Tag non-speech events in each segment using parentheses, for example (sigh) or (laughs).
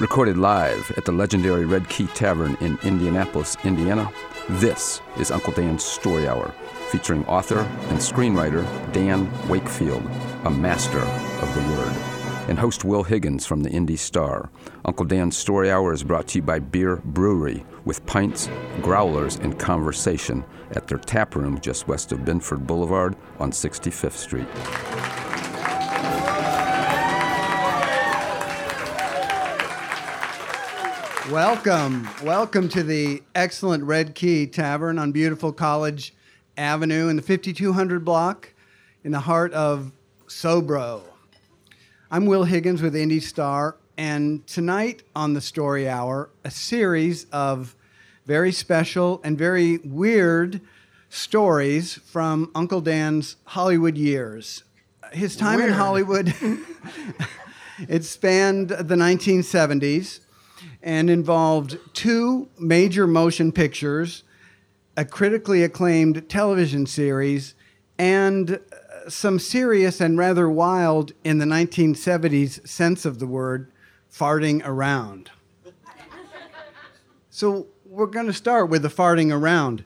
Recorded live at the legendary Red Key Tavern in Indianapolis, Indiana, this is Uncle Dan's Story Hour, featuring author and screenwriter Dan Wakefield, a master of the word, and host Will Higgins from the Indy Star. Uncle Dan's Story Hour is brought to you by Bier Brewery, with pints, growlers, and conversation at their tap room just west of Binford Boulevard on 65th Street. Welcome, welcome to the excellent Red Key Tavern on beautiful College Avenue in the 5200 block in the heart of Sobro. I'm Will Higgins with Indy Star, and tonight on the Story Hour, a series of very special and very weird stories from Uncle Dan's Hollywood years. His time in Hollywood, (laughs) it spanned the 1970s and involved two major motion pictures, a critically acclaimed television series, and uh, some serious and rather wild, in the 1970s sense of the word, farting around. So we're going to start with the farting around.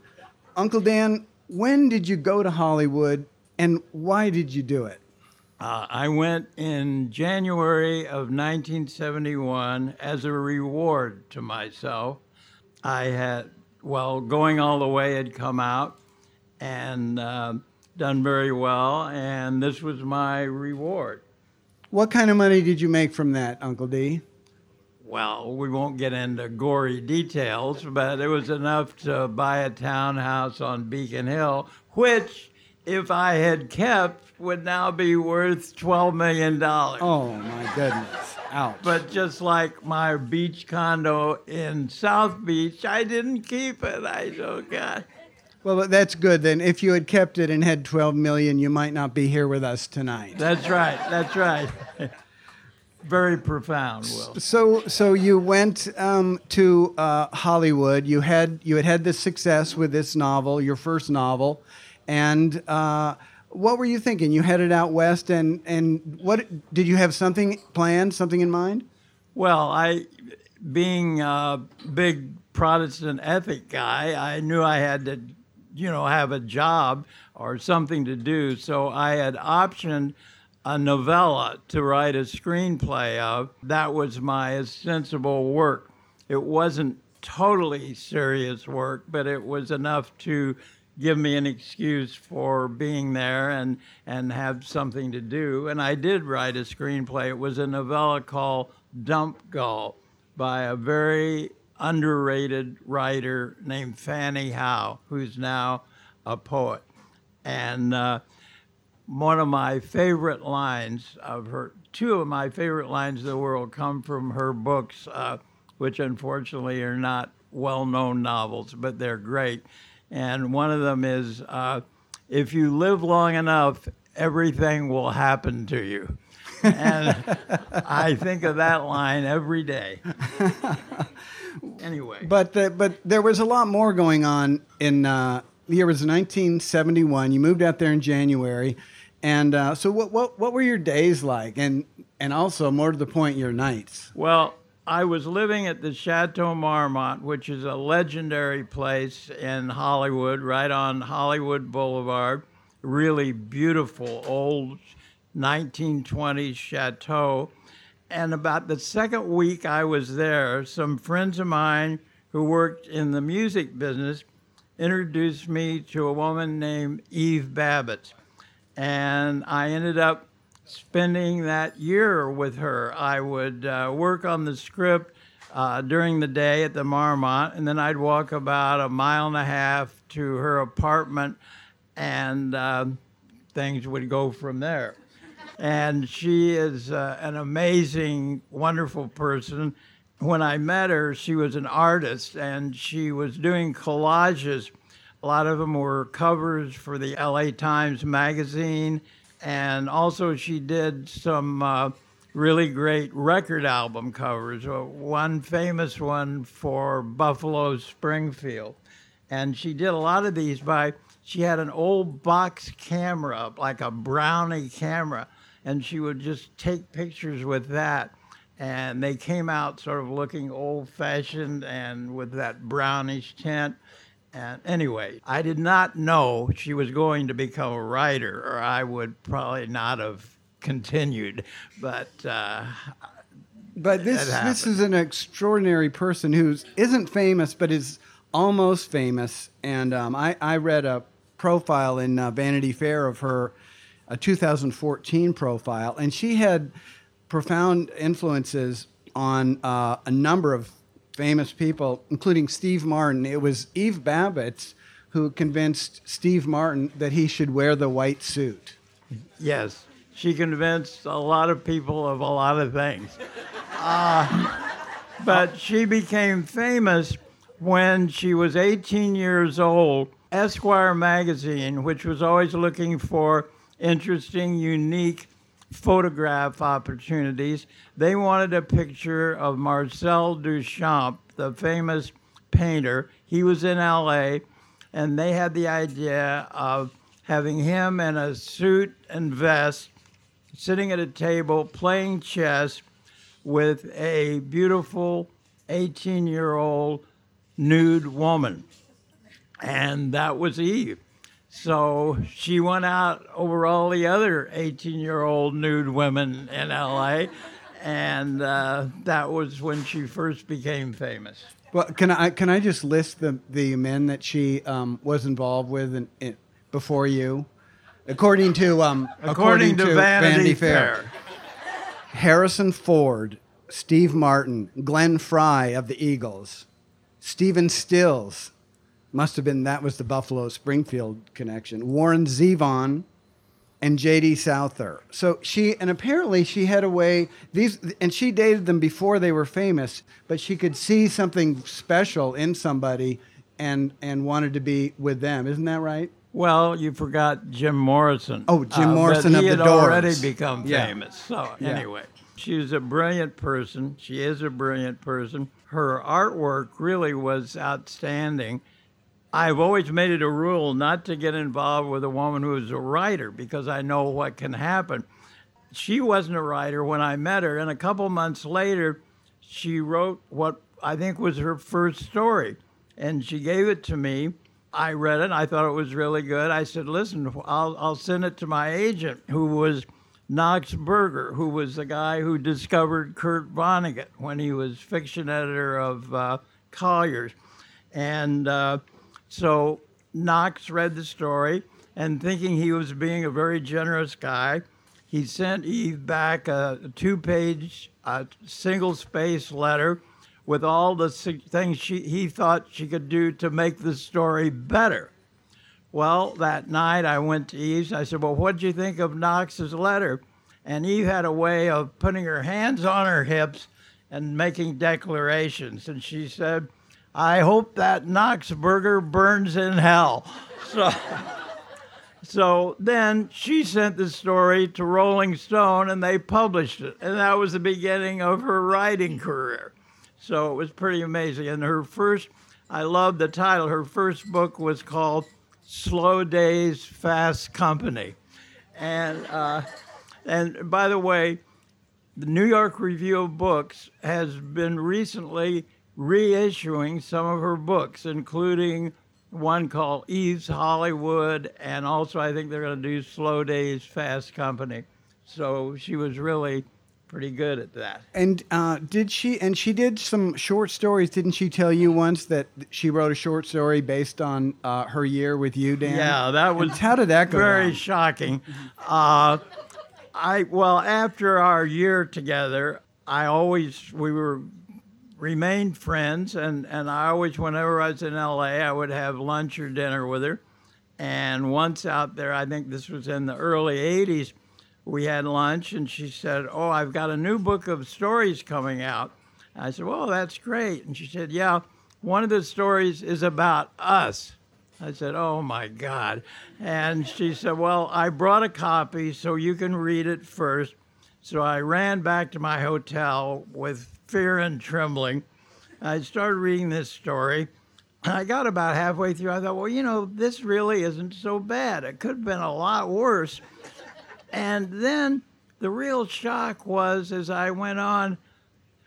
Uncle Dan, when did you go to Hollywood and why did you do it? Uh, I went in January of 1971 as a reward to myself. I had, well, Going All the Way had come out and uh, done very well, and this was my reward. What kind of money did you make from that, Uncle D? Well, we won't get into gory details, but it was enough to buy a townhouse on Beacon Hill, which, if I had kept, would now be worth $12 million. Oh my goodness. Ouch. But just like my beach condo in South Beach, I didn't keep it. I oh God. Well, that's good then. If you had kept it and had 12 million, you might not be here with us tonight. That's right. That's right. (laughs) Very profound, Will. So, so you went um, to uh, Hollywood. You had you had had this success with this novel, your first novel, and uh, what were you thinking? You headed out west, and and what did you have something planned, something in mind? Well, I, being a big Protestant ethic guy, I knew I had to, you know, have a job or something to do. So I had optioned a novella to write a screenplay of. That was my ostensible work. It wasn't totally serious work, but it was enough to give me an excuse for being there and, and have something to do. And I did write a screenplay. It was a novella called Dump Gull by a very underrated writer named Fanny Howe, who's now a poet. And uh, one of my favorite lines of her, two of my favorite lines in the world come from her books, uh, which unfortunately are not well known novels, but they're great. And one of them is uh, if you live long enough, everything will happen to you. and (laughs) I think of that line every day. (laughs) Anyway, But the, but there was a lot more going on in uh, the year was 1971. You moved out there in January, and uh, so what, what what were your days like? And and also more to the point, your nights. Well, I was living at the Chateau Marmont, which is a legendary place in Hollywood, right on Hollywood Boulevard. Really beautiful old 1920s chateau. And about the second week I was there, some friends of mine who worked in the music business introduced me to a woman named Eve Babitz. And I ended up spending that year with her. I would uh, work on the script uh, during the day at the Marmont, and then I'd walk about a mile and a half to her apartment, and uh, things would go from there. And she is uh, an amazing, wonderful person. When I met her, she was an artist and she was doing collages. A lot of them were covers for the LA Times magazine. And also, she did some uh, really great record album covers. Uh, One famous one for Buffalo Springfield. And she did a lot of these by, she had an old box camera, like a Brownie camera, and she would just take pictures with that. and they came out sort of looking old fashioned and with that brownish tint. And anyway, I did not know she was going to become a writer, or I would probably not have continued. But uh, But this this is an extraordinary person who isn't famous, but is almost famous. And um, I, I read a profile in uh, Vanity Fair of her, a 2014 profile, and she had profound influences on uh, a number of famous people, including Steve Martin. It was Eve Babitz who convinced Steve Martin that he should wear the white suit. Yes, she convinced a lot of people of a lot of things. Uh, but she became famous when she was 18 years old. Esquire magazine, which was always looking for interesting, unique photograph opportunities, they wanted a picture of Marcel Duchamp, the famous painter. He was in LA, and they had the idea of having him in a suit and vest sitting at a table playing chess with a beautiful 18 year old nude woman. And that was Eve. So she went out over all the other 18 year old nude women in LA. And uh, that was when she first became famous. Well, can I can I just list the the men that she um, was involved with in, in, before you, according to um, According, to, Vanity, Fair. Harrison Ford, Steve Martin, Glenn Frey of the Eagles, Stephen Stills, must have been that was the Buffalo Springfield connection. Warren Zevon, and J.D. Souther. So she and apparently she had a way these and she dated them before they were famous, but she could see something special in somebody and and wanted to be with them. Isn't that right? Well, you forgot Jim Morrison. Oh, Jim Uh, Morrison of he had already Doors. become Yeah. famous. So Yeah. anyway, she was a brilliant person. She is a brilliant person. Her artwork really was outstanding. I've always made it a rule not to get involved with a woman who is a writer because I know what can happen. She wasn't a writer when I met her, and a couple months later, she wrote what I think was her first story, and she gave it to me. I read it. I thought it was really good. I said, "Listen, I'll I'll send it to my agent, who was Knox Burger, who was the guy who discovered Kurt Vonnegut when he was fiction editor of uh, Collier's, and." Uh, so Knox read the story and thinking he was being a very generous guy, he sent Eve back a two page, uh, single space letter with all the things she, he thought she could do to make the story better. Well, that night I went to Eve's. I said, Well, what did you think of Knox's letter? And Eve had a way of putting her hands on her hips and making declarations. And she said, I hope that Knox Burger burns in hell. So, so then she sent the story to Rolling Stone and they published it. And that was the beginning of her writing career. So it was pretty amazing. And her first, I love the title, her first book was called Slow Days, Fast Company. And, uh, and by the way, the New York Review of Books has been recently reissuing some of her books, including one called Eve's Hollywood, and also I think they're going to do Slow Days, Fast Company. So she was really pretty good at that. And uh, did she? And she did some short stories. Didn't she tell you once that she wrote a short story based on uh, her year with you, Dan? Yeah, that was And how did that go? very down? shocking. Uh, I well, after our year together, I always we were remained friends, and and I always, whenever I was in L.A., I would have lunch or dinner with her. And once out there, I think this was in the early '80s, we had lunch, and she said, "Oh, I've got a new book of stories coming out." I said, "Well, that's great." And she said, "Yeah, one of the stories is about us." I said, "Oh my God!" And she said, "Well, I brought a copy so you can read it first. So I ran back to my hotel with fear and trembling. I started reading this story. I got about halfway through. I thought, well, you know, this really isn't so bad. It could have been a lot worse. And then the real shock was as I went on,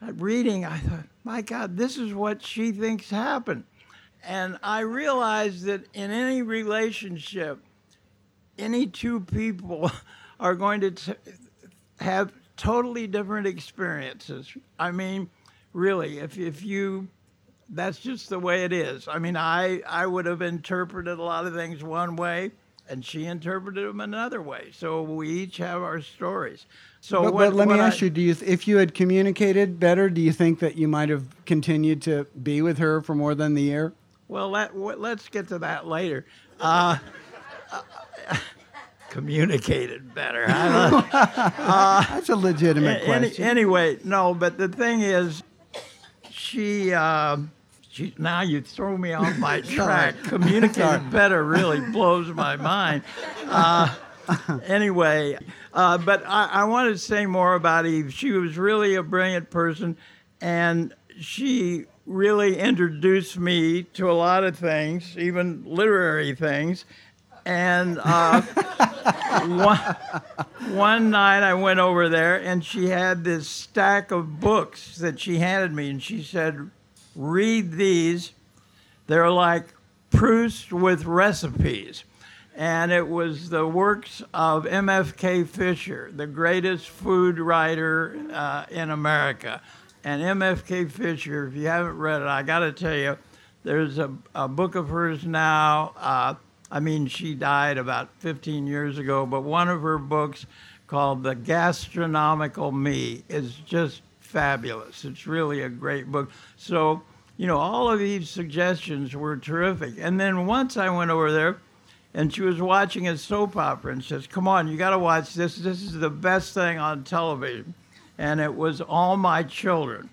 reading, I thought, my God, this is what she thinks happened. And I realized that in any relationship, any two people (laughs) are going to t- have totally different experiences. I mean, really, if, if you, that's just the way it is. I mean, I, I would have interpreted a lot of things one way, and she interpreted them another way. So we each have our stories. So, but, what, but let me ask I- you: Do you, if you had communicated better, do you think that you might have continued to be with her for more than the year? Well, let, w- let's get to that later. Uh, (laughs) communicated better. I don't- (laughs) That's a legitimate Any- question. anyway, no, but the thing is, she, um she now you throw me off my (laughs) track. Communicated better really (laughs) blows my mind. Uh, anyway, uh, but I, I want to say more about Eve. She was really a brilliant person, and she really introduced me to a lot of things, even literary things. And uh, one, one night I went over there and she had this stack of books that she handed me and she said, Read these. They're like Proust with recipes. And it was the works of MFK Fisher, the greatest food writer uh, in America. And MFK Fisher, if you haven't read it, I got to tell you, there's a, a book of hers now. Uh, I mean, she died about 15 years ago, but one of her books called The Gastronomical Me is just fabulous. It's really a great book. So, you know, all of these suggestions were terrific. And then once I went over there, and she was watching a soap opera and says, "Come on, you got to watch this. This is the best thing on television." And it was All My Children.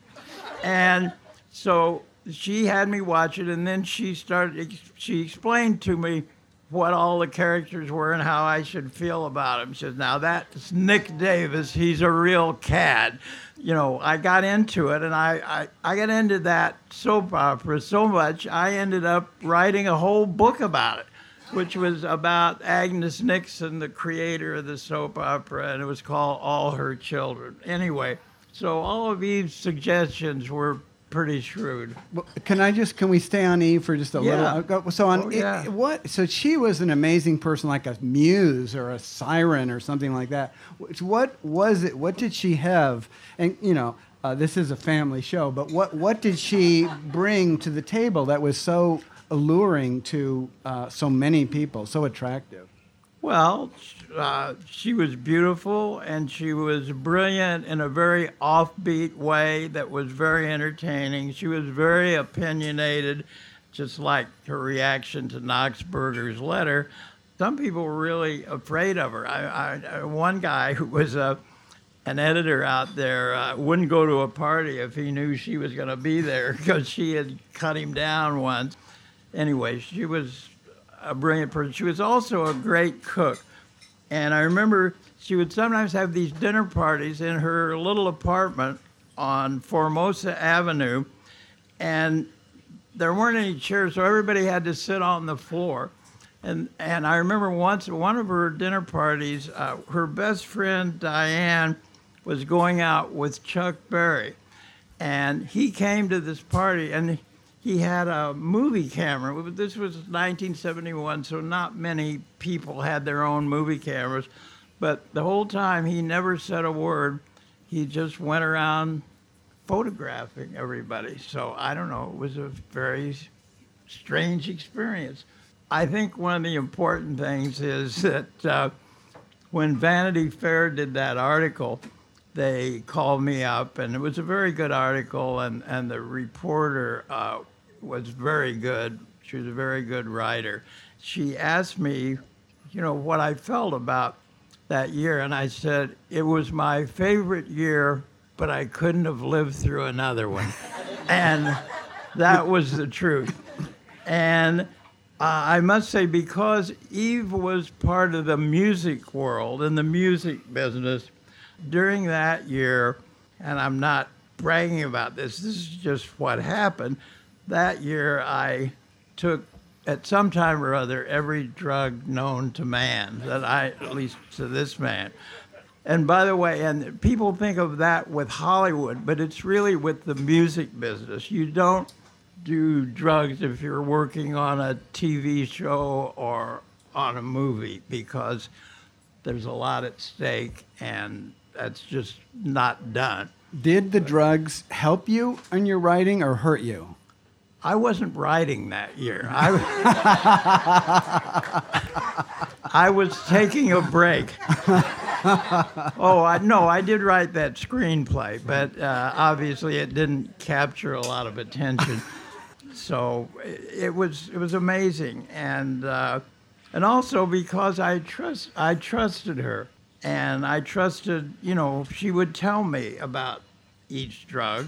And so she had me watch it, and then she started. She explained to me what all the characters were and how I should feel about them. She says, "Now that's Nick Davis. He's a real cad." You know, I got into it, and I, I, I got into that soap opera so much, I ended up writing a whole book about it which was about Agnes Nixon, the creator of the soap opera, and it was called All Her Children. Anyway, so all of Eve's suggestions were pretty shrewd. Well, Can I just can we stay on Eve for just a Yeah. little? uh, So on Oh, it- what? So she was an amazing person, like a muse or a siren or something like that. What was it? What did she have? And you know, uh, this is a family show, but what what did she bring to the table that was so alluring to uh, so many people, so attractive? Well, uh, she was beautiful and she was brilliant in a very offbeat way that was very entertaining. She was very opinionated, just like her reaction to Knox Burger's letter. Some people were really afraid of her. I, I, one guy who was a an editor out there uh, wouldn't go to a party if he knew she was going to be there because she had cut him down once. Anyway, she was a brilliant person. She was also a great cook. And I remember she would sometimes have these dinner parties in her little apartment on Formosa Avenue. And there weren't any chairs, so everybody had to sit on the floor. And, and I remember once at one of her dinner parties, uh, her best friend Diane was going out with Chuck Berry. And he came to this party and he had a movie camera. This was 1971, so not many people had their own movie cameras. But the whole time he never said a word. He just went around photographing everybody. So I don't know, it was a very strange experience. I think one of the important things is (laughs) that uh, when Vanity Fair did that article, they called me up, and it was a very good article, and, and the reporter uh, was very good. She was a very good writer. She asked me, you know, what I felt about that year, and I said, it was my favorite year, but I couldn't have lived through another one. (laughs) and that was the truth. And uh, I must say, because Eve was part of the music world and the music business during that year, and I'm not bragging about this, this is just what happened. That year, I took, at some time or other, every drug known to man, that I, at least to this man. And by the way, and people think of that with Hollywood, but it's really with the music business. You don't do drugs if you're working on a TV show or on a movie because there's a lot at stake and that's just not done. Did the drugs help you in your writing or hurt you? I wasn't writing that year. I, (laughs) I was taking a break. (laughs) oh, I, no, I did write that screenplay, but uh, obviously it didn't capture a lot of attention. (laughs) So it was it was amazing, and uh, and also because I trust I trusted her, and I trusted you know she would tell me about each drug,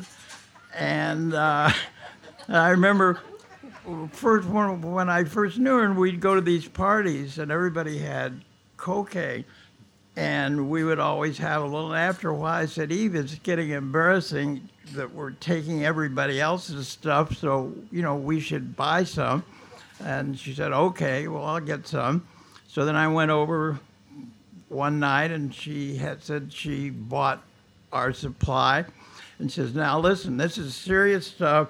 and. Uh, I remember first when, when I first knew her, and we'd go to these parties, and everybody had cocaine, and we would always have a little. After a while, I said, "Eve, it's getting embarrassing that we're taking everybody else's stuff, so you know we should buy some." And she said, "Okay, well I'll get some." So then I went over one night, and she had said she bought our supply, and says, "Now listen, this is serious stuff."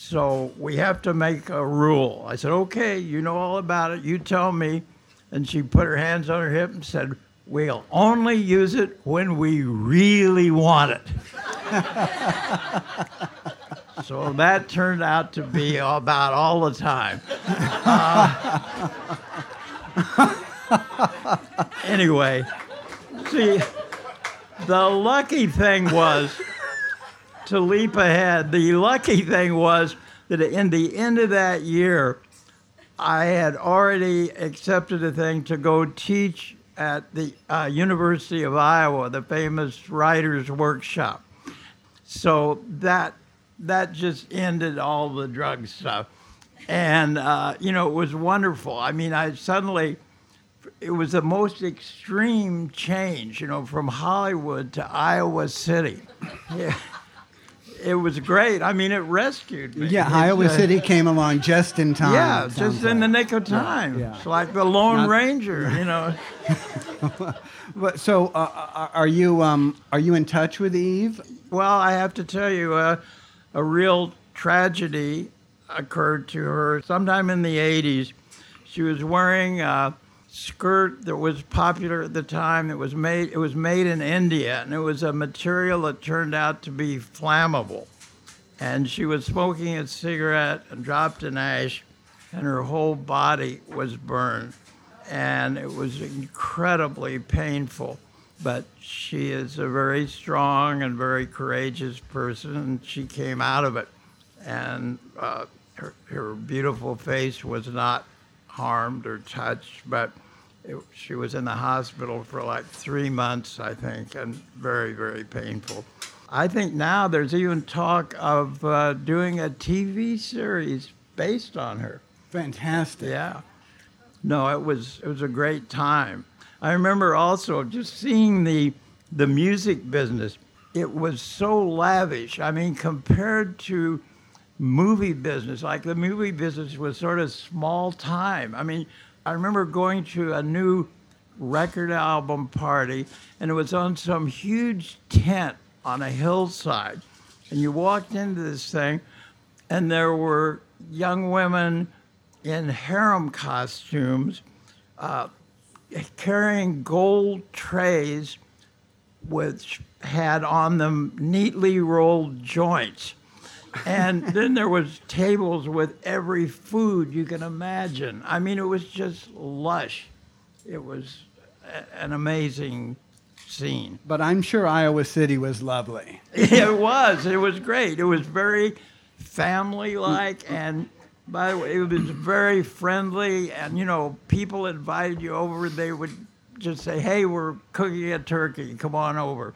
So we have to make a rule. I said, okay, you know all about it. You tell me. And she put her hands on her hip and said, we'll only use it when we really want it. (laughs) so that turned out to be about all the time. Uh, (laughs) anyway, see, the lucky thing was to leap ahead. The lucky thing was that in the end of that year, I had already accepted a thing to go teach at the uh, University of Iowa, the famous Writers Workshop. So that that just ended all the drug stuff, and uh, you know it was wonderful. I mean, I suddenly it was the most extreme change, you know, from Hollywood to Iowa City. (laughs) Yeah it was great. I mean, it rescued me. Yeah, Iowa uh, City came along just in time. Yeah, just in like. the nick of time. Yeah, yeah. It's like the Lone Not, Ranger, you know. (laughs) (laughs) but so, uh, uh, are you um, are you in touch with Eve? Well, I have to tell you, uh, a real tragedy occurred to her sometime in the '80s. She was wearing uh, skirt that was popular at the time. It was made it was made in India, and it was a material that turned out to be flammable. And she was smoking a cigarette and dropped an ash, and her whole body was burned, and it was incredibly painful. But she is a very strong and very courageous person, and she came out of it, and uh, her, her beautiful face was not harmed or touched, but it, she was in the hospital for like three months, I think, and very, very painful. I think now there's even talk of uh, doing a TV series based on her. Fantastic. Yeah. No, it was it was a great time. I remember also just seeing the the music business. It was so lavish. I mean, compared to movie business. Like the movie business was sort of small time. I mean, I remember going to a new record album party, and it was on some huge tent on a hillside. And you walked into this thing, and there were young women in harem costumes uh, carrying gold trays which had on them neatly rolled joints and then there was tables with every food you can imagine. I mean, it was just lush. It was a- an amazing scene. But I'm sure Iowa City was lovely. (laughs) it was. It was great. It was very family-like, and by the way, it was very friendly. And you know, people invited you over. They would just say, "Hey, we're cooking a turkey. Come on over."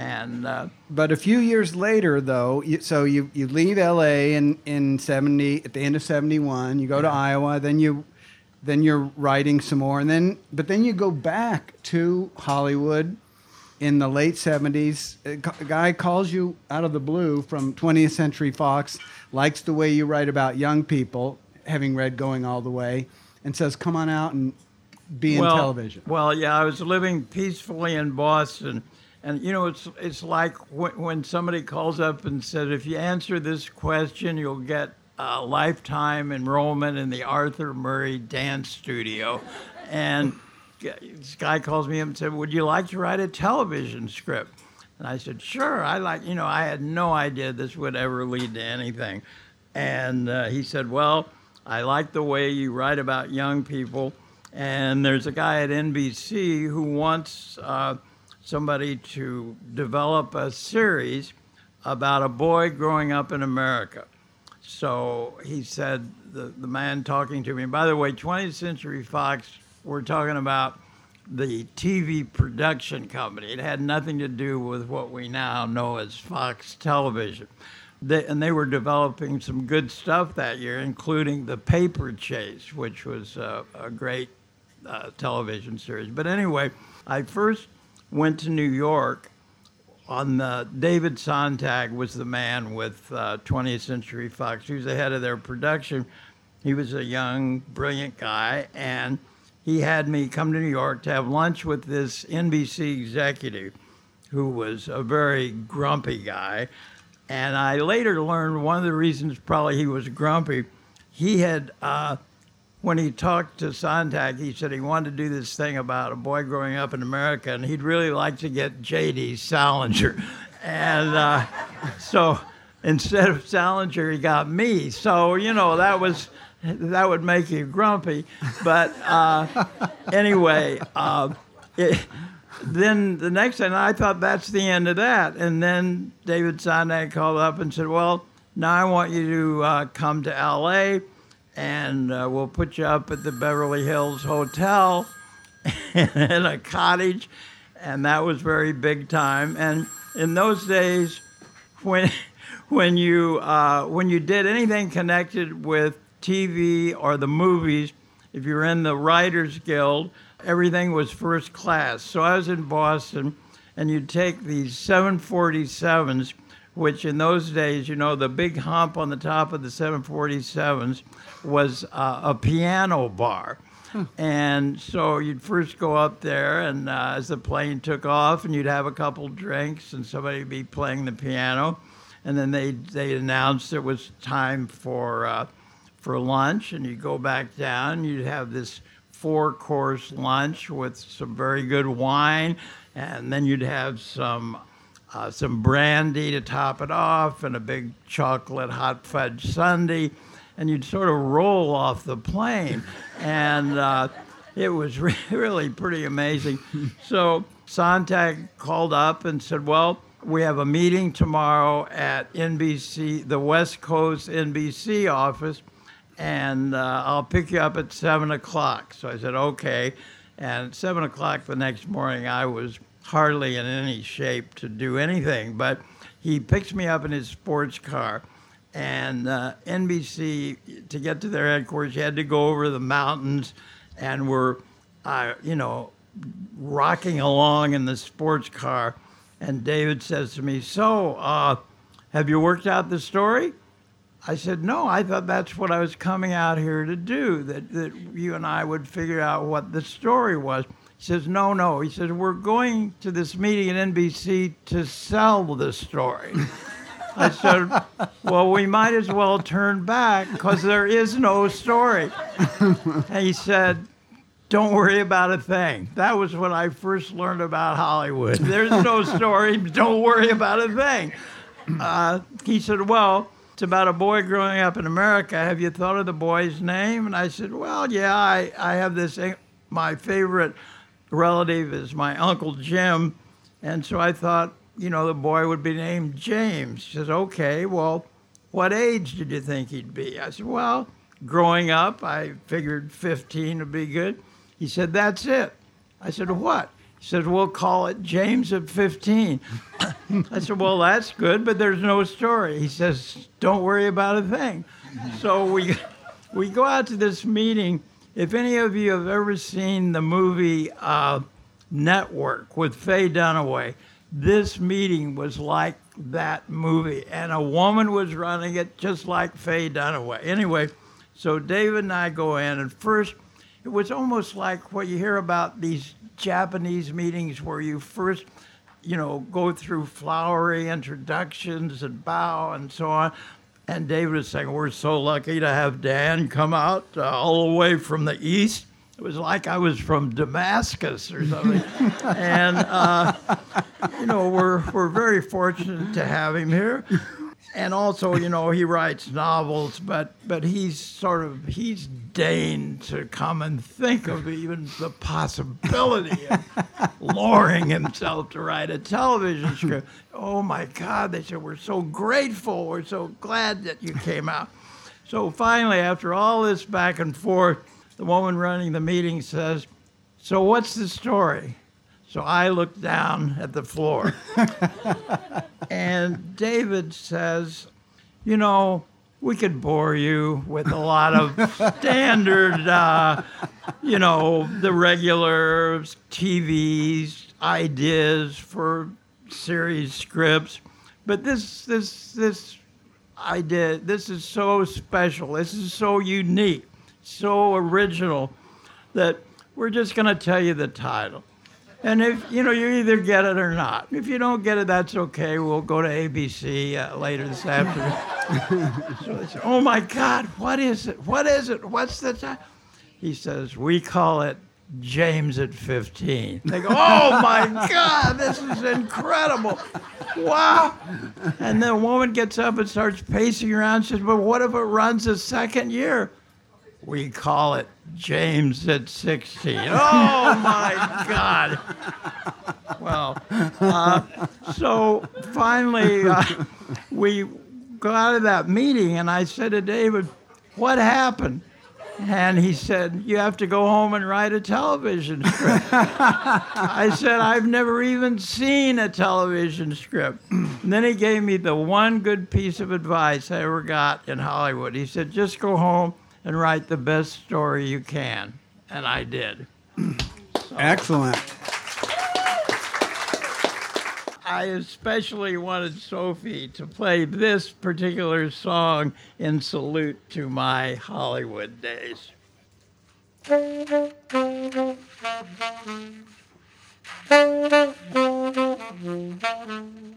And uh, but a few years later, though, you, so you, you leave L.A. in in seventy at the end of seventy one. You go yeah. to Iowa, then you then you're writing some more, and then but then you go back to Hollywood in the late seventies. A guy calls you out of the blue from 20th Century Fox, likes the way you write about young people, having read Going All the Way, and says, "Come on out and be in well, television? Well, yeah, I was living peacefully in Boston. And you know, it's it's like when, when somebody calls up and says, if you answer this question, you'll get a lifetime enrollment in the Arthur Murray Dance Studio. And this guy calls me up and said, Would you like to write a television script? And I said, Sure. I like, you know, I had no idea this would ever lead to anything. And uh, he said, Well, I like the way you write about young people. And there's a guy at NBC who wants uh, somebody to develop a series about a boy growing up in America. So he said, the, the man talking to me, by the way, 20th Century Fox, we're talking about the TV production company. It had nothing to do with what we now know as Fox Television. They, and they were developing some good stuff that year, including The Paper Chase, which was uh, a great uh, television series. But anyway, I first went to New York on the David Sontag was the man with uh, 20th Century Fox. He was the head of their production. He was a young, brilliant guy, and he had me come to New York to have lunch with this NBC executive who was a very grumpy guy. And I later learned one of the reasons probably he was grumpy, he had uh, when he talked to Sontag, he said he wanted to do this thing about a boy growing up in America, and he'd really like to get J.D. Salinger. And uh, so instead of Salinger, he got me. So, you know, that was. That would make you grumpy, but uh, anyway, uh, it, then the next thing I thought that's the end of that, and then David Sontag called up and said, "Well, now I want you to uh, come to L.A." and uh, we'll put you up at the Beverly Hills Hotel (laughs) in a cottage, and that was very big time. And in those days, when (laughs) when you uh, when you did anything connected with TV or the movies, if you're in the Writers Guild, everything was first class. So I was in Boston, and you'd take these 747s which in those days, you know, the big hump on the top of the 747s was uh, a piano bar. And so you'd first go up there, and uh, as the plane took off, and you'd have a couple drinks, and somebody would be playing the piano, and then they they announced it was time for uh, for lunch, and you'd go back down. You'd have this four course lunch with some very good wine, and then you'd have some uh, some brandy to top it off, and a big chocolate hot fudge sundae, and you'd sort of roll off the plane, and uh, it was (laughs) re- really pretty amazing. So Sontag called up and said, "Well." We have a meeting tomorrow at NBC, the West Coast NBC office, and uh, I'll pick you up at seven o'clock. So I said, okay. And at seven o'clock the next morning, I was hardly in any shape to do anything. But he picks me up in his sports car. And uh, NBC, to get to their headquarters, you had to go over the mountains, and we're, uh, you know, rocking along in the sports car. And David says to me, So, uh, have you worked out the story? I said, No, I thought that's what I was coming out here to do, that, that you and I would figure out what the story was. He says, No, no. He says, We're going to this meeting at NBC to sell the story. I said, Well, we might as well turn back because there is no story. And he said, Don't worry about a thing. That was when I first learned about Hollywood. (laughs) There's no story. Don't worry about a thing. Uh, he said, Well, it's about a boy growing up in America. Have you thought of the boy's name? And I said, Well, yeah, I, I have this, my favorite relative is my Uncle Jim. And so I thought, you know, the boy would be named James. He says, okay, well, what age did you think he'd be? I said, well, growing up, I figured 15 would be good. He said, that's it. I said, what? He said, we'll call it James at 15. (laughs) I said, well, that's good, but there's no story. He says, don't worry about a thing. So we, (laughs) we go out to this meeting if any of you have ever seen the movie uh, Network with Faye Dunaway, this meeting was like that movie, and a woman was running it just like Faye Dunaway. Anyway, so David and I go in, and first it was almost like what you hear about these Japanese meetings where you first, you know, go through flowery introductions and bow and so on. And David was saying, We're so lucky to have Dan come out uh, all the way from the east. It was like I was from Damascus or something. (laughs) and, uh, you know, we're, we're very fortunate to have him here and also, you know, he writes novels, but but he's sort of he's deigned to come and think of even the possibility of (laughs) lowering himself to write a television script. Oh my God! They said we're so grateful, we're so glad that you came out. So finally, after all this back and forth, the woman running the meeting says, "So what's the story?" So I looked down at the floor. (laughs) and David says, You know, we could bore you with a lot of standard, uh, you know, the regular TV's ideas for series scripts. But this, this, this idea, this is so special. This is so unique, so original that we're just going to tell you the title. And if you know, you either get it or not. If you don't get it, that's okay. We'll go to ABC uh, later this afternoon. (laughs) so they say, "Oh my God, what is it? What is it? What's the time?" He says, "We call it James at 15." They go, "Oh my God, this is incredible! Wow!" And the woman gets up and starts pacing around. And says, "But what if it runs a second year?" We call it James at 16. (laughs) Oh my God. Well, uh, so finally, uh, we got out of that meeting, and I said to David, What happened? And he said, You have to go home and write a television script. I said, I've never even seen a television script. And then he gave me the one good piece of advice I ever got in Hollywood. He said, Just go home and write the best story you can. And I did. So, (clears throat) Excellent. I especially wanted Sophie to play this particular song in salute to my Hollywood days. (laughs)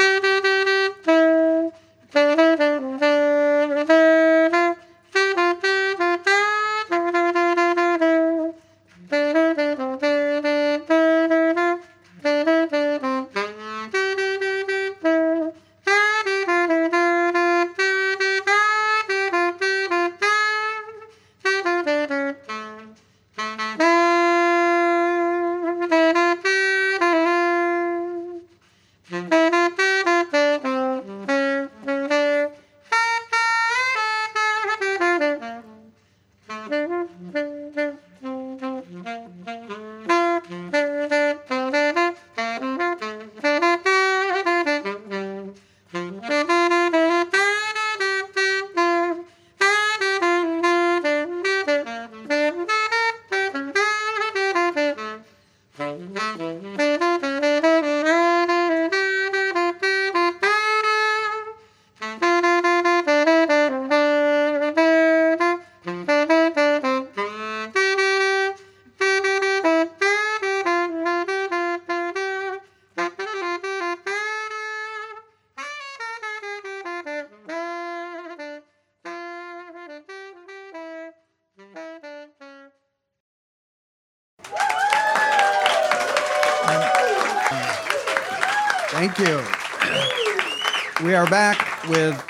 Thank you. We are back with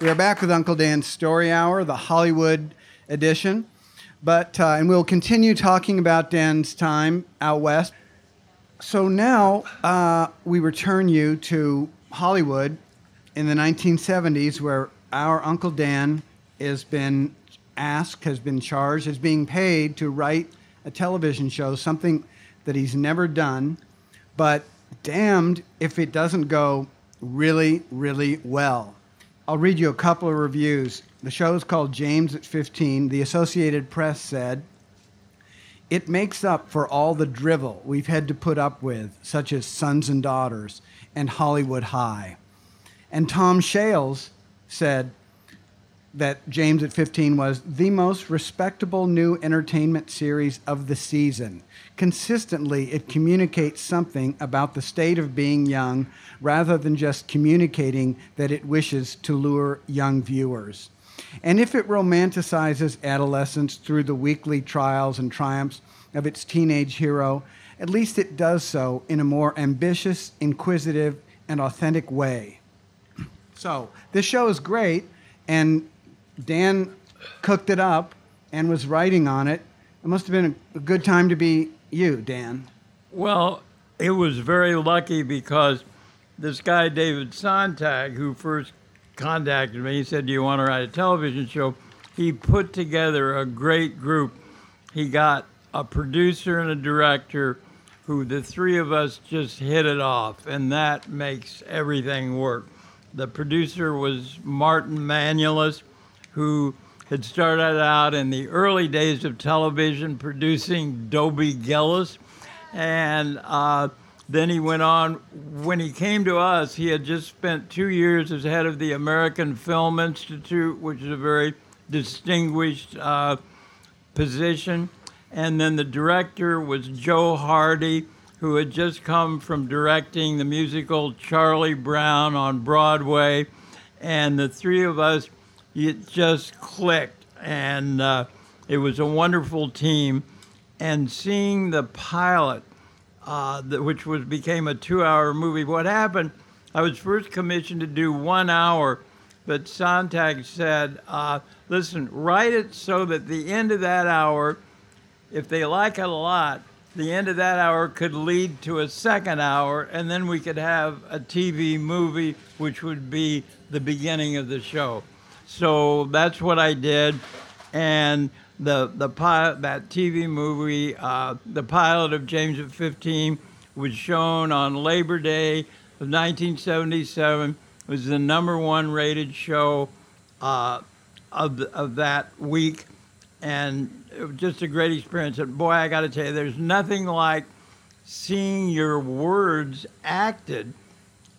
we are back with Uncle Dan's Story Hour, the Hollywood edition. But uh, and we'll continue talking about Dan's time out west. So now uh, we return you to Hollywood in the 1970s, where our Uncle Dan has been asked, has been charged, is being paid to write a television show, something that he's never done, but damned if it doesn't go really, really well. I'll read you a couple of reviews. The show is called James at 15. The Associated Press said, It makes up for all the drivel we've had to put up with, such as Sons and Daughters and Hollywood High. And Tom Shales said that James at 15 was the most respectable new entertainment series of the season. Consistently, it communicates something about the state of being young rather than just communicating that it wishes to lure young viewers. And if it romanticizes adolescence through the weekly trials and triumphs of its teenage hero, at least it does so in a more ambitious, inquisitive, and authentic way. So, this show is great, and Dan cooked it up and was writing on it. It must have been a good time to be you, Dan. Well, it was very lucky because this guy, David Sontag, who first contacted me, he said, Do you want to write a television show? He put together a great group. He got a producer and a director who the three of us just hit it off, and that makes everything work. The producer was Martin Manulis, who had started out in the early days of television producing Dobie Gillis. And uh, then he went on. When he came to us, he had just spent two years as head of the American Film Institute, which is a very distinguished uh, position. And then the director was Joe Hardy, who had just come from directing the musical Charlie Brown on Broadway. And the three of us, it just clicked. And uh, it was a wonderful team. And seeing the pilot, uh, which was became a two-hour movie. What happened? I was first commissioned to do one hour, but Sontag said, uh, "Listen, write it so that the end of that hour, if they like it a lot, the end of that hour could lead to a second hour, and then we could have a TV movie, which would be the beginning of the show." So that's what I did, and the the pilot that TV movie, uh, the pilot of James at 15, was shown on Labor Day of 1977. It was the number one rated show uh, of of that week, and it was just a great experience. And boy, I got to tell you, there's nothing like seeing your words acted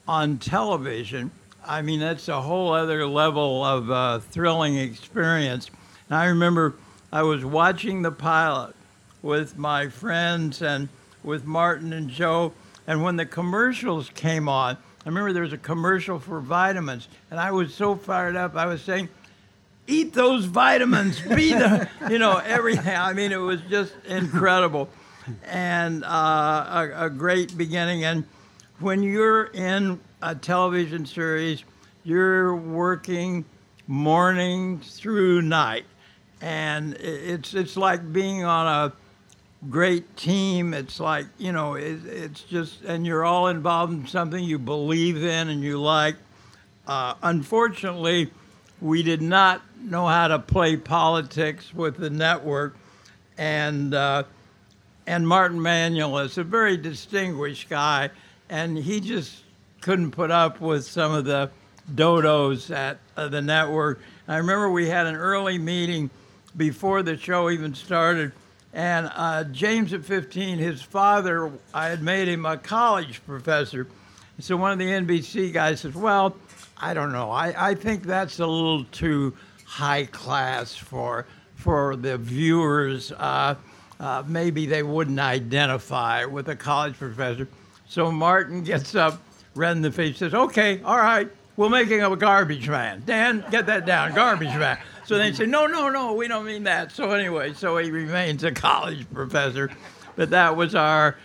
on television. I mean, that's a whole other level of uh, thrilling experience. And I remember I was watching the pilot with my friends and with Martin and Joe, and when the commercials came on, I remember there was a commercial for vitamins, and I was so fired up. I was saying, "Eat those vitamins, be the, (laughs) (laughs) you know, everything." I mean, it was just incredible, and uh, a, a great beginning. And when you're in a television series, you're working morning through night and it's it's like being on a great team. It's like you know, it, it's just, and you're all involved in something you believe in and you like. Uh, unfortunately, we did not know how to play politics with the network, and uh, and Martin Manulis a very distinguished guy, and he just couldn't put up with some of the dodos at uh, the network. I remember we had an early meeting before the show even started. And uh, James at 15, his father, I had made him a college professor. So one of the NBC guys says, Well, I don't know. I, I think that's a little too high class for, for the viewers. Uh, uh, maybe they wouldn't identify with a college professor. So Martin gets up, red in the face, says, Okay, all right, make him a garbage man. Dan, get that down, garbage man. So they say, no, no, no, we don't mean that. So anyway, so he remains a college professor. But that was our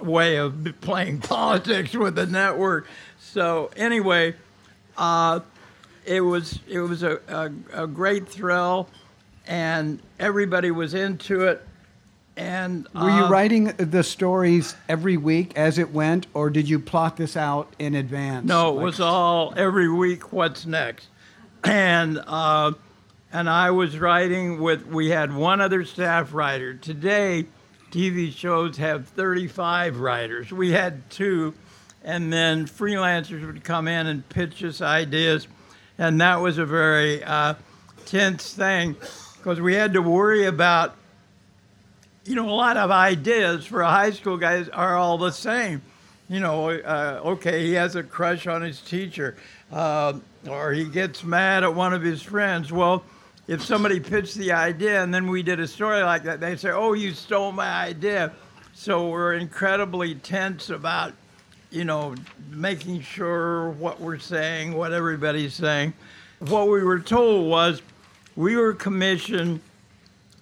way of playing politics with the network. So anyway, uh, it was it was a, a, a, great thrill, and everybody was into it. And uh, were you uh, writing the stories every week as it went, or did you plot this out in advance? No, it like, was all every week. What's next? And uh, and I was writing with, we had one other staff writer. Today, TV shows have 35 writers. We had two, and then freelancers would come in and pitch us ideas, and that was a very uh, tense thing because we had to worry about you know, a lot of ideas for high school guy are all the same. You know, uh, okay, he has a crush on his teacher, uh, or he gets mad at one of his friends. Well, if somebody pitched the idea and then we did a story like that, they say, "Oh, you stole my idea." So we're incredibly tense about, you know, making sure what we're saying, what everybody's saying. What we were told was we were commissioned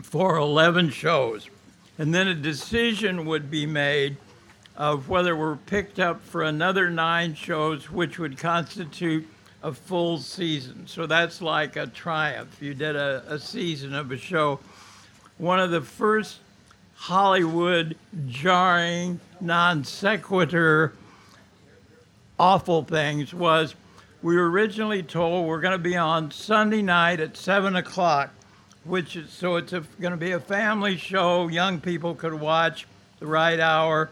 for 11 shows, and then a decision would be made of whether we're picked up for another nine shows, which would constitute a full season. So that's like a triumph. You did a, a season of a show. One of the first Hollywood jarring, non sequitur, awful things was we were originally told we're going to be on Sunday night at 7 o'clock, which is so it's going to be a family show. Young people could watch the right hour,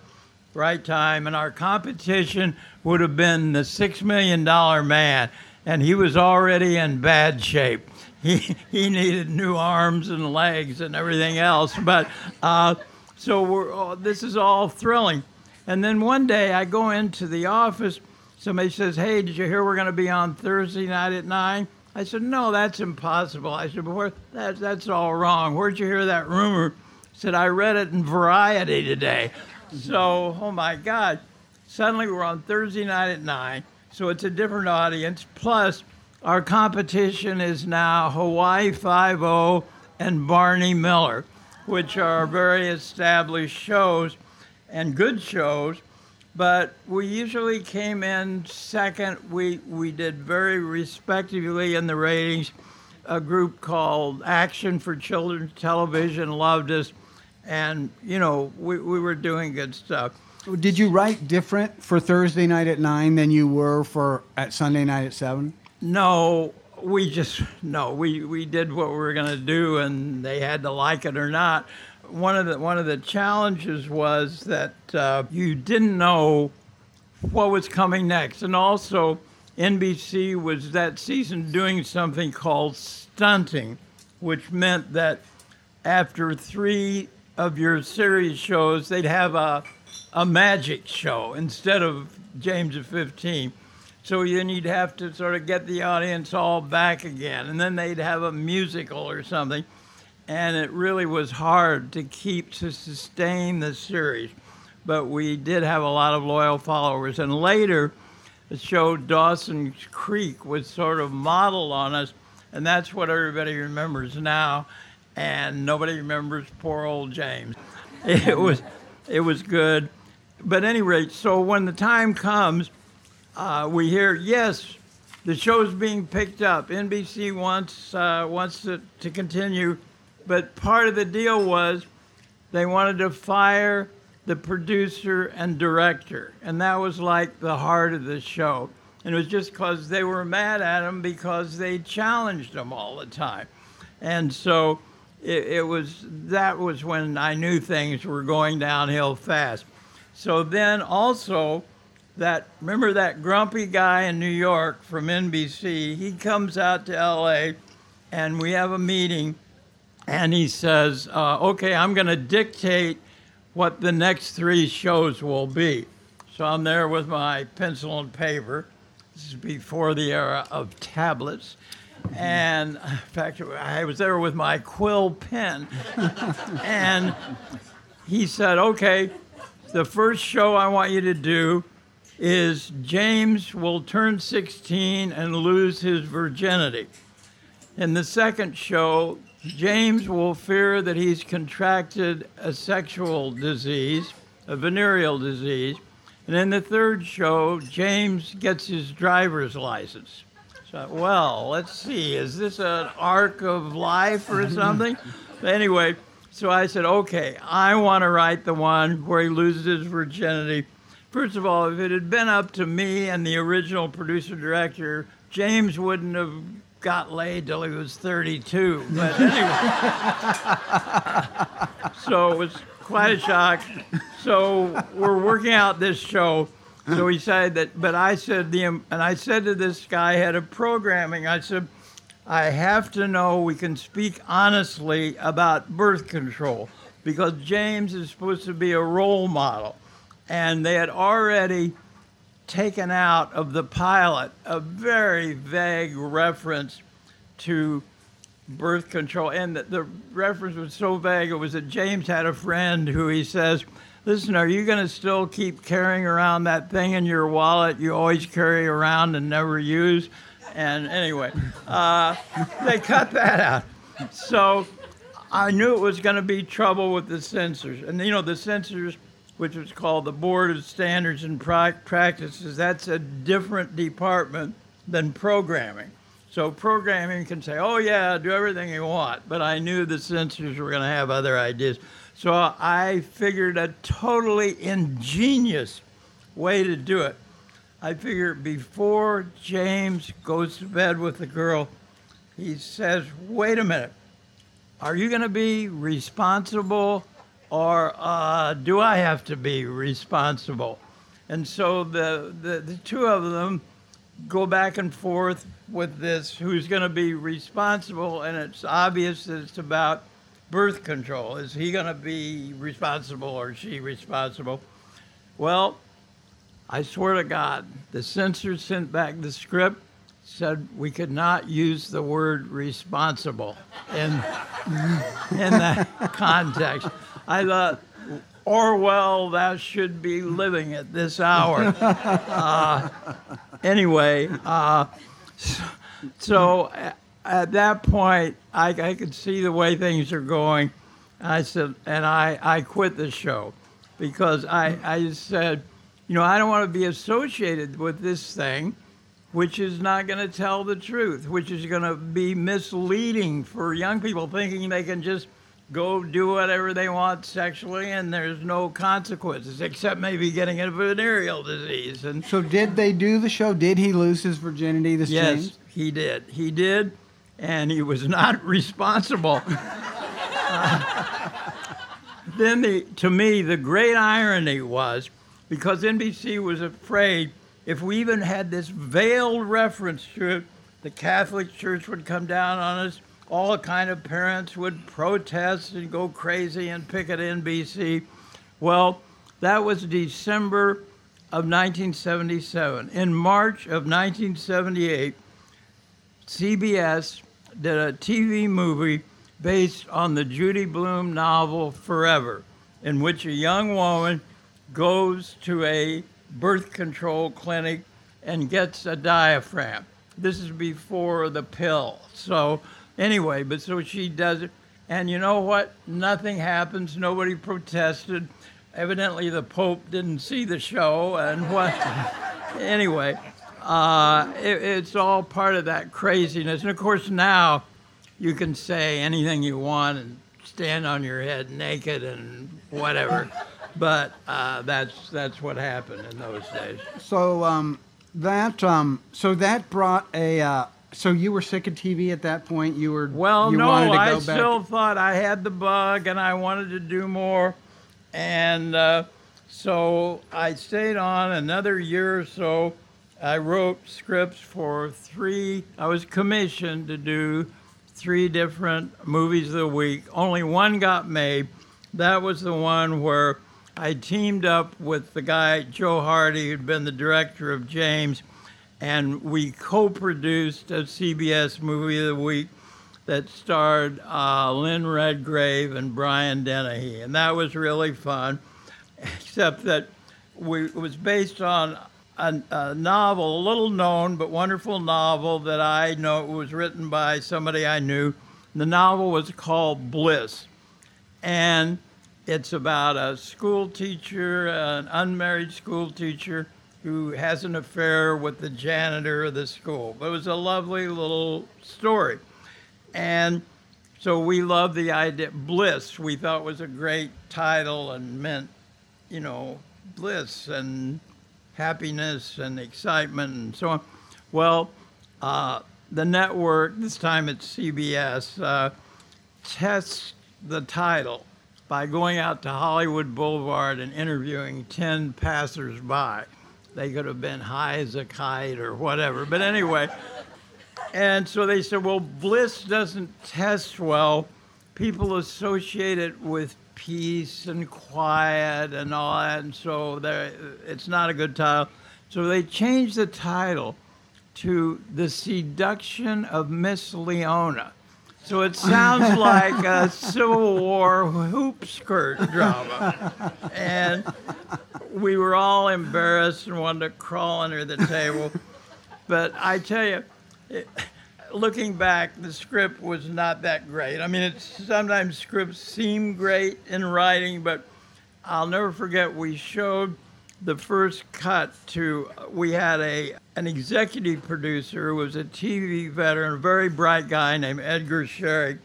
right time, and our competition would have been the $6 million man, and he was already in bad shape. He, he needed new arms and legs and everything else. But uh, so we're, oh, this is all thrilling. And then one day I go into the office. Somebody says, Hey, did you hear we're going to be on Thursday night at 9? I said, No, that's impossible. I said, But that, that's all wrong. Where'd you hear that rumor? He said, I read it in Variety today. So, oh my God. Suddenly we're on Thursday night at 9. So it's a different audience. Plus, our competition is now Hawaii Five O and Barney Miller, which are very established shows and good shows. But we usually came in second. We we did very respectively in the ratings. A group called Action for Children's Television loved us, and you know we, we were doing good stuff. Did you write different for Thursday night at nine than you were for at Sunday night at seven? No, we just no. We we did what we were going to do, and they had to like it or not. One of the one of the challenges was that uh, you didn't know what was coming next, and also NBC was that season doing something called stunting, which meant that after three of your series shows, they'd have a a magic show instead of James of 15. So then you'd have to sort of get the audience all back again, and then they'd have a musical or something. And it really was hard to keep to sustain the series, but we did have a lot of loyal followers. And later, the show Dawson's Creek was sort of modeled on us, and that's what everybody remembers now. And nobody remembers poor old James. (laughs) It was, it was good, but any rate, so when the time comes uh, we hear, yes, the show's being picked up. NBC wants uh, wants to, to continue, but part of the deal was they wanted to fire the producer and director, and that was like the heart of the show. And it was just because they were mad at him because they challenged him all the time, and so it, it was that was when I knew things were going downhill fast. So then also that remember that grumpy guy in New York from NBC. He comes out to LA, and we have a meeting, and he says, uh, "Okay, I'm going to dictate what the next three shows will be." So I'm there with my pencil and paper. This is before the era of tablets. And (laughs) in fact, I was there with my quill pen. (laughs) and he said, Okay, the first show I want you to do is James will turn 16 and lose his virginity. In the second show, James will fear that he's contracted a sexual disease, a venereal disease. And in the third show, James gets his driver's license. So, well, let's see, is this an arc of life or something? (laughs) anyway, so I said, okay, I want to write the one where he loses his virginity First of all, if it had been up to me and the original producer director, James wouldn't have got laid till he was 32. (laughs) But anyway, so it was quite a shock. So we're working out this show. So he said that, but I said the, and I said to this guy head of programming, I said, I have to know we can speak honestly about birth control because James is supposed to be a role model. And they had already taken out of the pilot a very vague reference to birth control. And the, the reference was so vague, it was that James had a friend who he says, Listen, are you going to still keep carrying around that thing in your wallet you always carry around and never use? And anyway, uh, they cut that out. So I knew it was going to be trouble with the censors. And you know, the censors, which was called the Board of Standards and Practices, that's a different department than programming. So programming can say, oh, yeah, do everything you want. But I knew the censors were going to have other ideas. So I figured a totally ingenious way to do it. I figured before James goes to bed with the girl, he says, wait a minute, are you going to be responsible or uh, do I have to be responsible? And so the, the, the two of them go back and forth with this who's going to be responsible, and it's obvious that it's about birth control. Is he going to be responsible or she responsible? Well, I swear to God, the censor sent back the script, said we could not use the word responsible in, (laughs) in that context. I thought, Orwell, thou should be living at this hour. (laughs) Uh, anyway, uh, so, so, at that point, I, I could see the way things are going. I said, and I, I quit the show because I, I said, you know, I don't want to be associated with this thing, which is not going to tell the truth, which is going to be misleading for young people thinking they can just go do whatever they want sexually and there's no consequences except maybe getting a venereal disease and so did they do the show? Did he lose his virginity this yes James? he did. He did and he was not (laughs) responsible. Uh, (laughs) then the, to me the great irony was because nbc was afraid if we even had this veiled reference to it the catholic church would come down on us all kind of parents would protest and go crazy and picket NBC. Well, that was December of 1977. In March of 1978, CBS did a TV movie based on the Judy Blume novel Forever, in which a young woman goes to a birth control clinic and gets a diaphragm. This is before the pill. So Anyway, but so she does it. And you know what? Nothing happens. Nobody protested. Evidently, the Pope didn't see the show. And what? (laughs) anyway, uh, it, it's all part of that craziness. And of course, now you can say anything you want and stand on your head naked and whatever. but uh, that's that's what happened in those days. So um, that um, so that brought a uh, so you were sick of TV at that point. You were well. You no, I back. still thought I had the bug, and I wanted to do more, and uh, so I stayed on another year or so. I wrote scripts for three. I was commissioned to do three different movies of the week. Only one got made. That was the one where I teamed up with the guy Joe Hardy, who'd been the director of James and we co-produced a CBS movie of the week that starred uh, Lynn Redgrave and Brian Dennehy, and that was really fun. (laughs) Except that we, it was based on a, a, novel, a little known but wonderful novel that I know was written by somebody I knew. The novel was called Bliss, and it's about a school teacher, an unmarried school teacher who has an affair with the janitor of the school. But it was a lovely little story. And so we loved the idea. Bliss, we thought was a great title and meant, you know, bliss and happiness and excitement and so on. Well, uh, the network, this time it's CBS, uh, tests the title by going out to Hollywood Boulevard and interviewing 10 passersby. They could have been high as a kite or whatever. But anyway, and so they said, well, Bliss doesn't test well people associate it with peace and quiet and all that, and so it's not a good title. So they changed the title to The Seduction of Miss Leona. So it sounds like a Civil War hoop skirt drama. And we were all embarrassed and wanted to crawl under the table. But I tell you, it, looking back, the script was not that great. I mean, it's, sometimes scripts seem great in writing, but I'll never forget we showed the first cut to we had a an executive producer who was a TV veteran, a very bright guy named Edgar Scherick.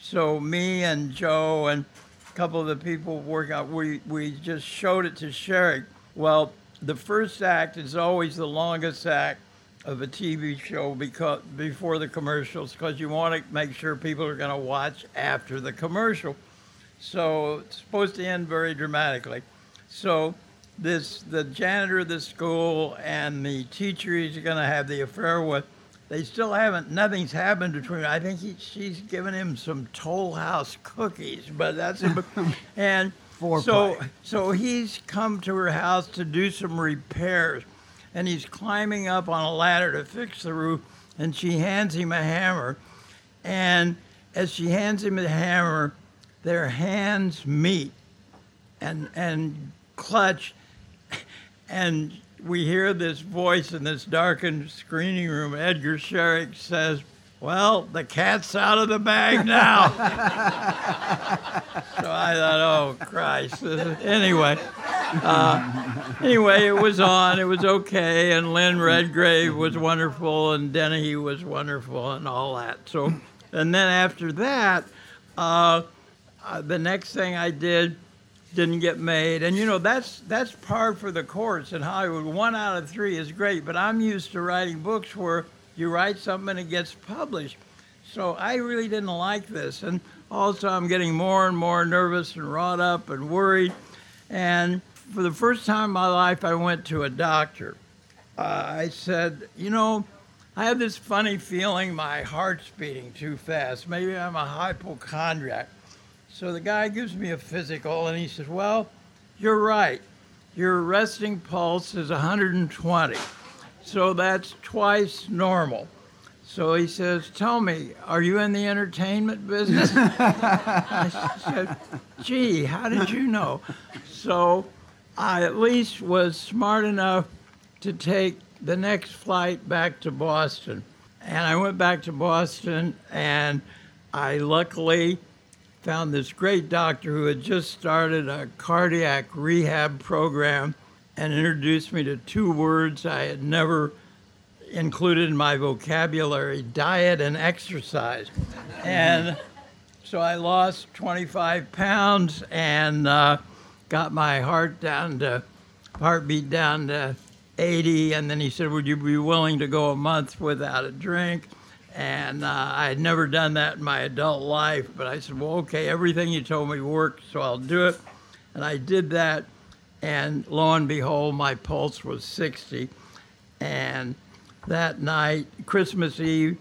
So me and Joe and a couple of the people working out, we, we just showed it to Scherick. Well, the first act is always the longest act of a TV show because before the commercials because you want to make sure people are going to watch after the commercial. So it's supposed to end very dramatically. So this the janitor of the school and the teacher he's going to have the affair with they still haven't nothing's happened between i think he, she's given him some toll house cookies but that's (laughs) and so so he's come to her house to do some repairs and he's climbing up on a ladder to fix the roof and she hands him a hammer and as she hands him the hammer their hands meet and and clutch and we hear this voice in this darkened screening room. Edgar Scherick says, well, the cat's out of the bag now. (laughs) so I thought, oh Christ. anyway, uh, anyway, it was on. It was okay, and Lynn Redgrave was wonderful, and Dennehy was wonderful, and all that. So, and then after that, uh, uh, the next thing I did didn't get made. And you know, that's that's par for the course in Hollywood. One out of three is great, but I'm used to writing books where you write something and it gets published. So I really didn't like this. And also I'm getting more and more nervous and wrought up and worried. And for the first time in my life I went to a doctor. Uh, I said, you know, I have this funny feeling my heart's beating too fast. Maybe I'm a hypochondriac. So the guy gives me a physical and he says, Well, you're right. Your resting pulse is 120. So that's twice normal. So he says, Tell me, are you in the entertainment business? I said, Gee, how did you know? So I at least was smart enough to take the next flight back to Boston. And I went back to Boston and I luckily found this great doctor who had just started a cardiac rehab program and introduced me to two words I had never included in my vocabulary diet and exercise. and so I lost 25 pounds and uh, got my heart down to, heartbeat down to 80. And then he said, Would you be willing to go a month without a drink? And uh, I had never done that in my adult life, but I said, well, okay, everything you told me worked, so I'll do it. And I did that, and lo and behold, my pulse was 60. And that night, Christmas Eve,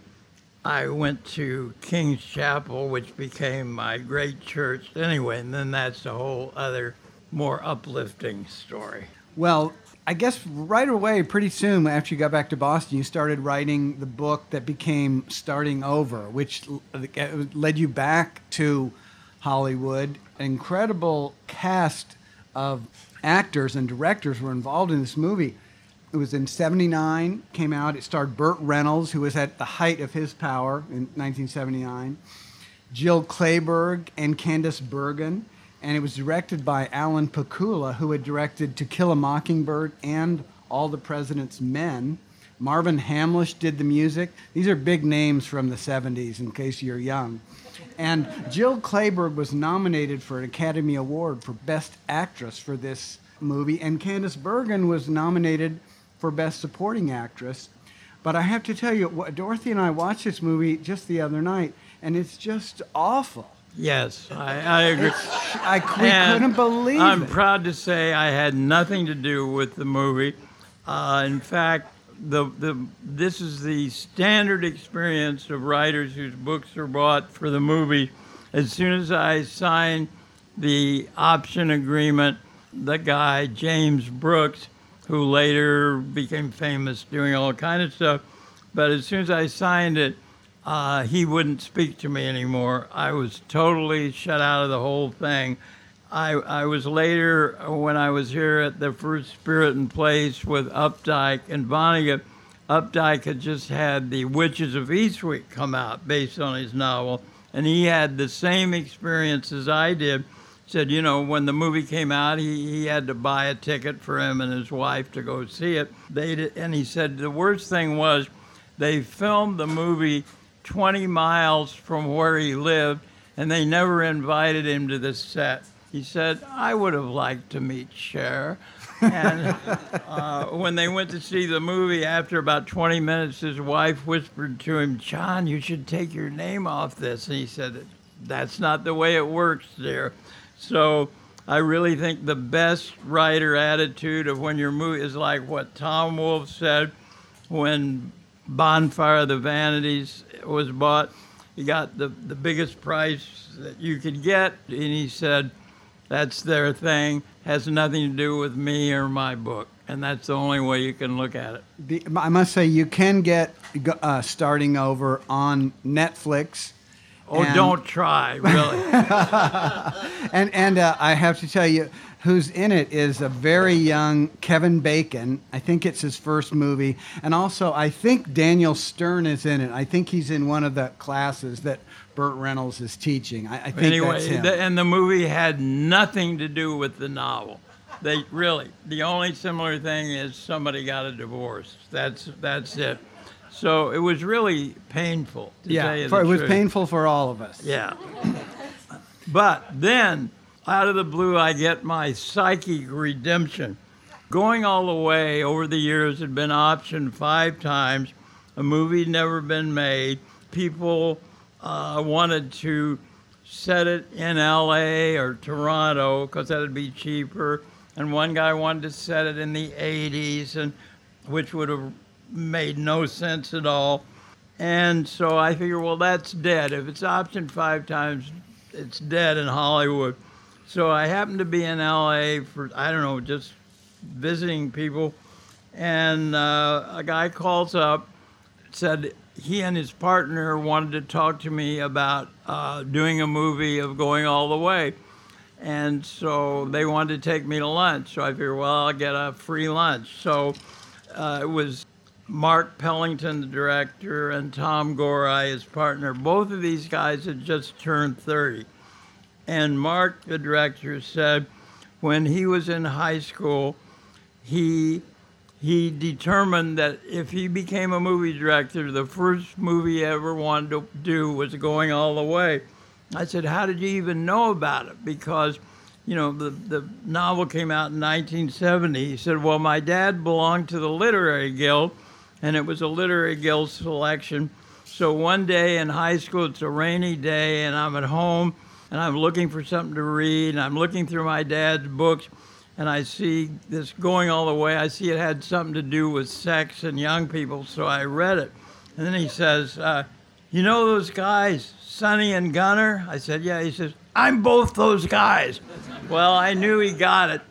I went to King's Chapel, which became my great church. Anyway, and then that's a whole other, more uplifting story. Well, I guess right away, pretty soon after you got back to Boston, you started writing the book that became Starting Over, which uh, led you back to Hollywood. An incredible cast of actors and directors were involved in this movie. It was in 79, came out. It starred Burt Reynolds, who was at the height of his power in 1979, Jill Clayburgh, and Candice Bergen and it was directed by Alan Pakula, who had directed To Kill a Mockingbird and All the President's Men. Marvin Hamlisch did the music. These are big names from the 70s, in case you're young. And Jill Clayburgh was nominated for an Academy Award for Best Actress for this movie, and Candice Bergen was nominated for Best Supporting Actress. But I have to tell you, Dorothy and I watched this movie just the other night, and it's just awful. Yes, I, I agree. I we couldn't believe it. I'm it. proud to say I had nothing to do with the movie. Uh, in fact, the, the, this is the standard experience of writers whose books are bought for the movie. as soon as I signed the option agreement, the guy, James Brooks, who later became famous doing all kind of stuff, but as soon as I signed it, uh, he wouldn't speak to me anymore. I was totally shut out of the whole thing. I, I was later, when I was here at the first Spirit and Place with Updike and Vonnegut, Updike had just had The Witches of Eastwick come out based on his novel, and he had the same experience as I did. Said, you know, when the movie came out, he, he had to buy a ticket for him and his wife to go see it. They did, and he said the worst thing was they filmed the movie 20 miles from where he lived, and they never invited him to the set. He said, I would have liked to meet Cher. and (laughs) uh, when they went to see the movie, after about 20 minutes, his wife whispered to him, John, you should take your name off this. And he said, That's not the way it works, dear. So I really think the best writer attitude of when your movie is like what Tom Wolfe said when Bonfire of the Vanities was bought. He got the, the biggest price that you could get, and he said, That's their thing, has nothing to do with me or my book. And that's the only way you can look at it. The, I must say, you can get uh, starting over on Netflix. Oh, and, don't try, really. (laughs) and and uh, I have to tell you, who's in it is a very young Kevin Bacon. I think it's his first movie. And also, I think Daniel Stern is in it. I think he's in one of the classes that Burt Reynolds is teaching. I, I think anyway, that's him. The, and the movie had nothing to do with the novel. They really, the only similar thing is somebody got a divorce. That's that's it. So it was really painful. yeah, for, it was painful for all of us. Yeah. but then out of the blue, I get my psychic redemption. Going all the way over the years had been optioned five times. A movie never been made. People uh, wanted to set it in LA or Toronto because that'd be cheaper. And one guy wanted to set it in the 80s, and which would have made no sense at all. And so I figure, well, that's dead. If it's optioned five times, it's dead in Hollywood. So I happened to be in LA for, I don't know, just visiting people. And uh, a guy calls up, said he and his partner wanted to talk to me about uh, doing a movie of going all the way. And so they wanted to take me to lunch. So I figured, well, I'll get a free lunch. So uh, it was Mark Pellington, the director, and Tom Gorai, his partner. Both of these guys had just turned 30. And Mark, the director, said when he was in high school, he he determined that if he became a movie director, the first movie he ever wanted to do was Going All the Way. I said, How did you even know about it? Because, you know, the, the novel came out in 1970. He said, Well, my dad belonged to the Literary Guild, and it was a Literary Guild selection. So one day in high school, it's a rainy day, and I'm at home and I'm looking for something to read, and I'm looking through my dad's books, and I see this going all the way. I see it had something to do with sex and young people, so I read it. And then he says, uh, You know those guys, Sonny and Gunner? I said, Yeah. He says, I'm both those guys. well, I knew he got it.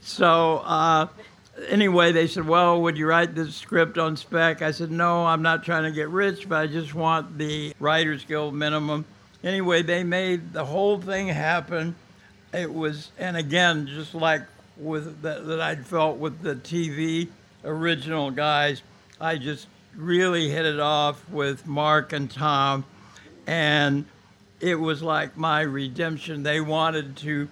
So, uh, anyway, they said, Well, would you write the script on spec? I said, No, I'm not trying to get rich, but I just want the Writers Guild minimum anyway, they made the whole thing happen. It was, and again, just like with that, that I'd felt with the TV original guys, I just really hit it off with Mark and Tom, and it was like my redemption. They wanted to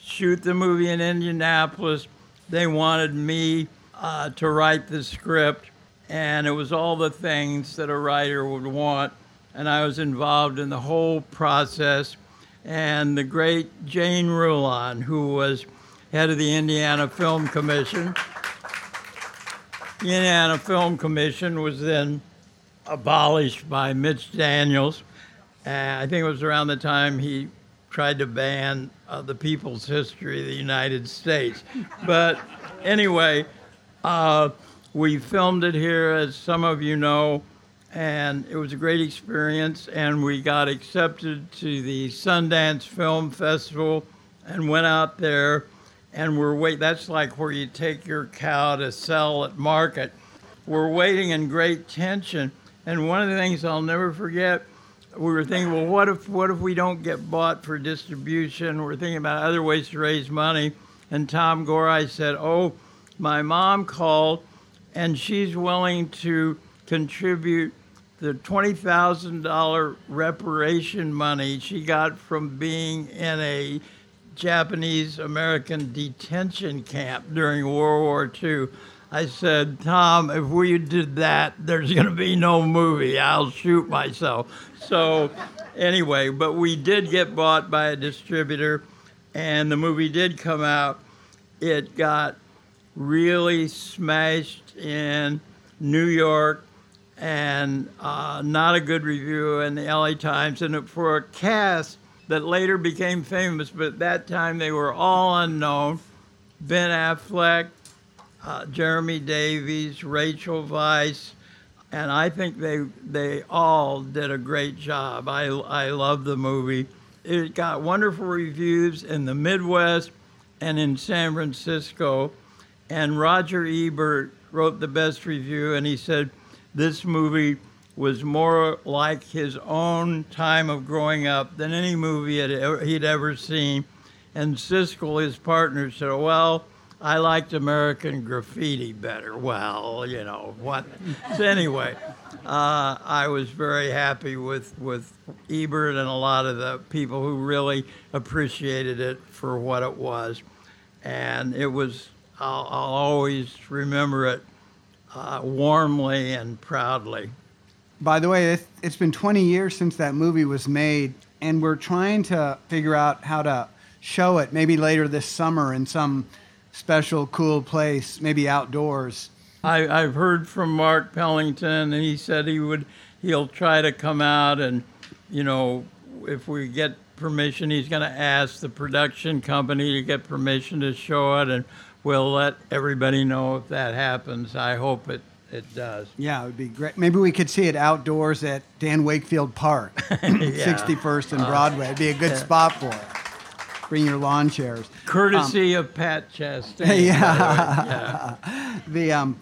shoot the movie in Indianapolis. They wanted me uh, to write the script, and it was all the things that a writer would want and I was involved in the whole process. And the great Jane Rulon, who was head of the Indiana Film Commission. The Indiana Film Commission was then abolished by Mitch Daniels. And I think it was around the time he tried to ban uh, the people's history of the United States. But anyway, uh, we filmed it here, as some of you know, and it was a great experience. And we got accepted to the Sundance Film Festival and went out there. And we're wait. That's like where you take your cow to sell at market. We're waiting in great tension. And one of the things I'll never forget, we were thinking, well, what if what if we don't get bought for distribution? We're thinking about other ways to raise money. And Tom Gorai said, oh, my mom called, and she's willing to contribute the $20,000 reparation money she got from being in a Japanese American detention camp during World War II. I said, Tom, if we did that, there's going to be no movie. I'll shoot myself. So, anyway, but we did get bought by a distributor, and the movie did come out. It got really smashed in New York and uh, not a good review in the LA Times. And for a cast that later became famous, but at that time they were all unknown Ben Affleck, uh, Jeremy Davies, Rachel Weisz. And I think they they all did a great job. I, I love the movie. It got wonderful reviews in the Midwest and in San Francisco. And Roger Ebert wrote the best review, and he said this movie was more like his own time of growing up than any movie he'd ever seen. And Siskel, his partner, said, Well, I liked American Graffiti better. Well, you know, what? so, anyway, uh, I was very happy with, with Ebert and a lot of the people who really appreciated it for what it was. And it was, I'll, I'll always remember it uh, warmly and proudly. By the way, it's been 20 years since that movie was made, and we're trying to figure out how to show it maybe later this summer in some special, cool place, maybe outdoors. I, I've heard from Mark Pellington, and he said he would he'll try to come out and, you know, if we get permission, he's going to ask the production company to get permission to show it, and we'll let everybody know if that happens. I hope it, it does. Yeah, it would be great. Maybe we could see it outdoors at Dan Wakefield Park, (laughs) yeah. 61st and uh, Broadway. It'd be a good spot for it. Bring your lawn chairs. Courtesy um, of Pat Chastain. Yeah. yeah. (laughs) the um,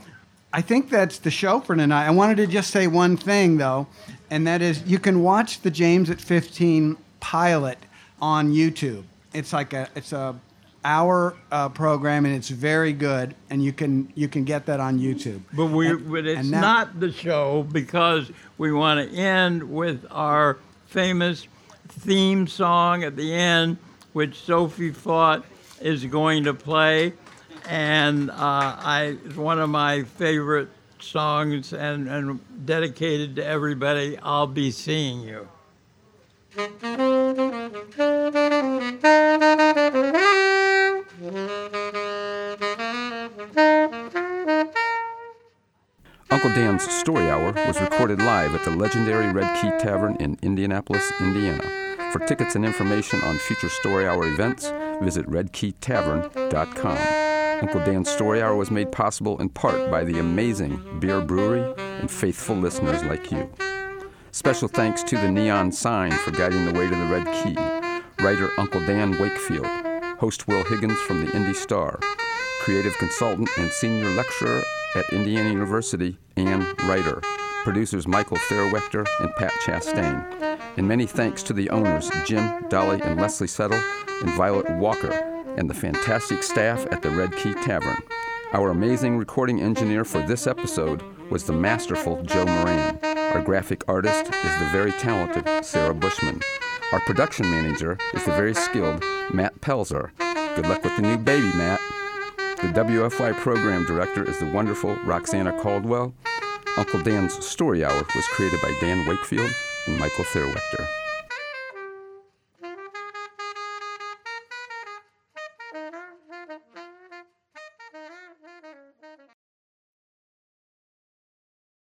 I think that's the show for tonight. I wanted to just say one thing though, and that is you can watch the James at 15 pilot on YouTube. It's like a it's a hour uh, program and it's very good and you can you can get that on YouTube. But we and, but it's now, not the show because we want to end with our famous theme song at the end, which Sophie thought is going to play, and uh, I it's one of my favorite songs and, and dedicated to everybody. I'll be seeing you. Uncle Dan's Story Hour was recorded live at the legendary Red Key Tavern in Indianapolis, Indiana. For tickets and information on future Story Hour events, visit redkeytavern.com. Uncle Dan's Story Hour was made possible in part by the amazing Bier Brewery and faithful listeners like you. Special thanks to the neon sign for guiding the way to the Red Key, writer Uncle Dan Wakefield, host Will Higgins from the Indy Star, creative consultant and senior lecturer at Indiana University, and Writer, producers Michael Fairwechter and Pat Chastain, and many thanks to the owners Jim, Dolly, and Leslie Settle, and Violet Walker, and the fantastic staff at the Red Key Tavern. Our amazing recording engineer for this episode was the masterful Joe Moran. Our graphic artist is the very talented Sarah Bushman. Our production manager is the very skilled Matt Pelzer. Good luck with the new baby, Matt. The WFYI program director is the wonderful Roxana Caldwell. Uncle Dan's Story Hour was created by Dan Wakefield and Michael Fairwechter.